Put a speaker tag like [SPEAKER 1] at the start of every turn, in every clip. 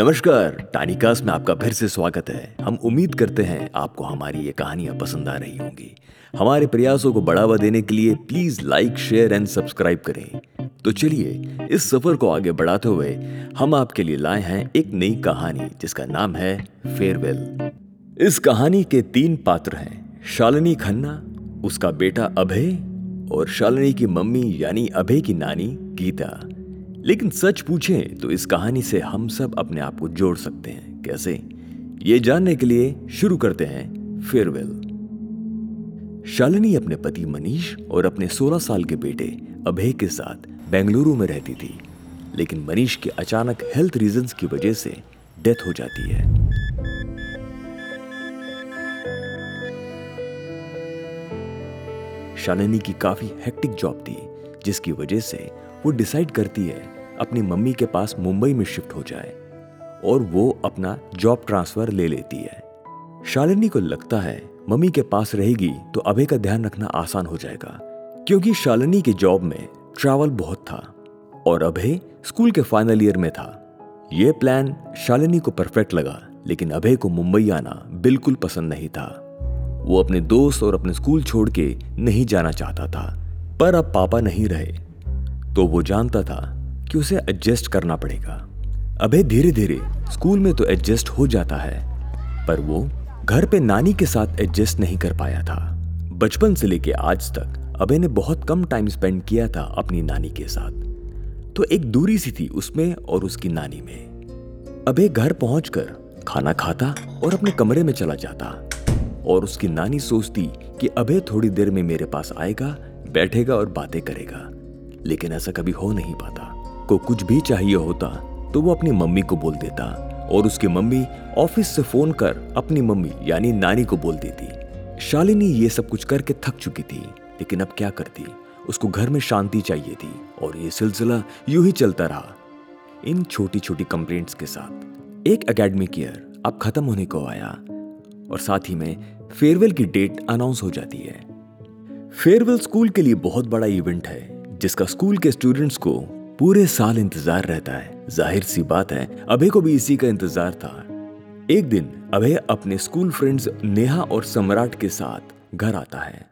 [SPEAKER 1] नमस्कार टानिकास में आपका फिर से स्वागत है। हम उम्मीद करते हैं आपको हमारी ये कहानियाँ पसंद आ रही होंगी। हमारे प्रयासों को बढ़ावा देने के लिए please like share and subscribe करें। तो चलिए, इस सफ़र को आगे बढ़ाते हुए हम आपके लिए लाए हैं एक नई कहानी, जिसका नाम है फेयरवेल इस कहानी के तीन पात्र हैं, शालिनी खन्ना, उसका बेटा अभय, और शालिनी की मम्मी यानी अभय की नानी गीता। लेकिन सच पूछें तो इस कहानी से हम सब अपने आप को जोड़ सकते हैं। कैसे? ये जानने के लिए शुरू करते हैं फेयरवेल शालिनी अपने पति मनीष और अपने 16 साल के बेटे अभय के साथ बेंगलुरु में रहती थी, लेकिन मनीष के अचानक हेल्थ रीजंस की वजह से डेथ हो जाती है। शालिनी की काफ़ी हेक्टिक जॉब थी, जिसकी वजह से वो डिसाइड करती है अपनी मम्मी के पास मुंबई में शिफ्ट हो जाए और वो अपना जॉब ट्रांसफ़र ले लेती है। शालिनी को लगता है, मम्मी के पास रहेगी तो अभय का ध्यान रखना आसान हो जाएगा, क्योंकि शालिनी के जॉब में ट्रैवल बहुत था और अभय स्कूल के फाइनल ईयर में था। यह प्लान शालिनी को परफेक्ट लगा, लेकिन अभय को मुंबई आना बिल्कुल पसंद नहीं था। वो अपने दोस्त और अपने स्कूल छोड़ के नहीं जाना चाहता था, पर अब पापा नहीं रहे तो वो जानता था कि उसे एडजस्ट करना पड़ेगा। अबे धीरे धीरे स्कूल में तो एडजस्ट हो जाता है, पर वो घर पे नानी के साथ एडजस्ट नहीं कर पाया था। बचपन से लेके आज तक, अबे ने बहुत कम टाइम स्पेंड किया था अपनी नानी के साथ। तो एक दूरी सी थी उसमें और उसकी नानी में। अबे घर पहुंचकर खाना खाता और अपने कमरे में चला जाता। और उसकी नानी सोचती कि अबे थोड़ी देर में मेरे पास आएगा, बैठेगा और बातें करेगा। लेकिन ऐसा कभी हो नहीं पाता। को कुछ भी चाहिए होता तो वो अपनी मम्मी को बोल देता और उसकी मम्मी ऑफ़िस से फ़ोन कर अपनी मम्मी यानी नानी को बोल देती। शालिनी ये सब कुछ करके थक चुकी थी, लेकिन अब क्या करती? उसको घर में शांति चाहिए थी और ये सिलसिला यूँ ही चलता रहा। इन छोटी छोटी कंप्लेंट्स के साथ एक एकेडमिक ईयर अब खत्म होने को आया और साथ ही में फेयरवेल की डेट अनाउंस हो जाती है। फेयरवेल स्कूल के लिए बहुत बड़ा इवेंट है, जिसका स्कूल के स्टूडेंट्स को पूरे साल इंतज़ार रहता है। ज़ाहिर सी बात है, अभय को भी इसी का इंतज़ार था। एक दिन, अभय अपने स्कूल फ्रेंड्स नेहा और सम्राट के साथ घर आता है।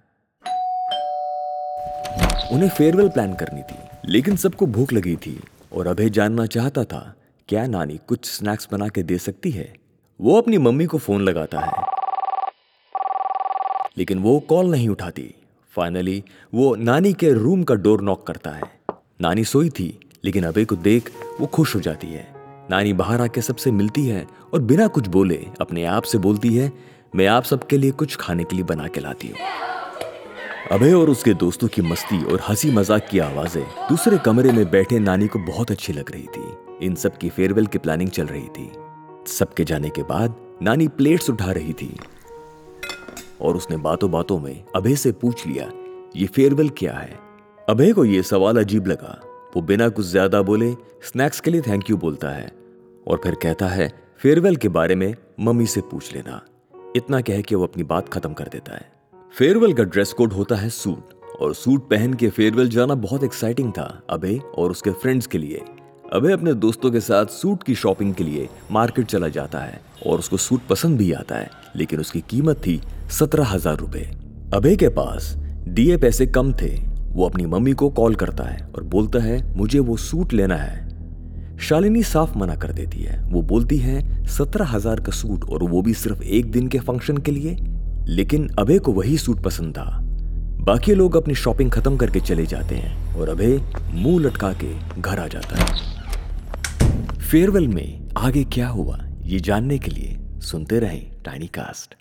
[SPEAKER 1] उन्हें फेयरवेल प्लान करनी थी, लेकिन सबको भूख लगी थी और अभय जानना चाहता था, क्या नानी कुछ स्नैक्स बना के दे सकती है? वो अपनी मम्मी को फ़ोन लगाता है। लेकिन वो कॉल नहीं उठाती। फाइनली, वो नानी के रूम का डोर नॉक करता है। नानी सोई थी, लेकिन अबे को देख वो खुश हो जाती है। नानी बाहर आके सबसे मिलती है और बिना कुछ बोले अपने आप से बोलती है, मैं आप सबके लिए कुछ खाने के लिए बना के लाती हूँ। अभय और उसके दोस्तों की मस्ती और हँसी मज़ाक की आवाज़ें दूसरे कमरे में बैठे नानी को बहुत अच्छी लग रही थी। इन सब की फेयरवेल की प्लानिंग चल रही थी। सबके जाने के बाद नानी प्लेट्स उठा रही थी। और उसने बातों बातों में अभय से पूछ लिया, ये फेयरवेल क्या है? अभय को यह सवाल अजीब लगा। वो बिना कुछ ज़्यादा बोले स्नैक्स के लिए थैंक यू बोलता है और फिर कहता है फेयरवेल के बारे में मम्मी से पूछ लेना। इतना कह के वो अपनी बात खत्म कर देता है। फेयरवेल का ड्रेस कोड होता है सूट और सूट पहन के फेयरवेल जाना बहुत एक्साइटिंग था अभय और उसके फ्रेंड्स के लिए। अभय अपने दोस्तों के साथ सूट की शॉपिंग के लिए मार्केट चला जाता है और उसको सूट पसंद भी आता है, लेकिन उसकी कीमत थी सत्रह हज़ार रुपए। अभय के पास दिए पैसे कम थे। वो अपनी मम्मी को कॉल करता है और बोलता है, मुझे वो सूट लेना है। शालिनी साफ़ मना कर देती है। वो बोलती है, सत्रह हज़ार का सूट और वो भी सिर्फ़ एक दिन के फ़ंक्शन के लिए? लेकिन अभय को वही सूट पसंद था। बाकी लोग अपनी शॉपिंग खत्म करके चले जाते हैं और अभय मुँह लटका के घर आ जाता है। फेयरवेल में आगे क्या हुआ, ये जानने के लिए सुनते रहें टाइनी कास्ट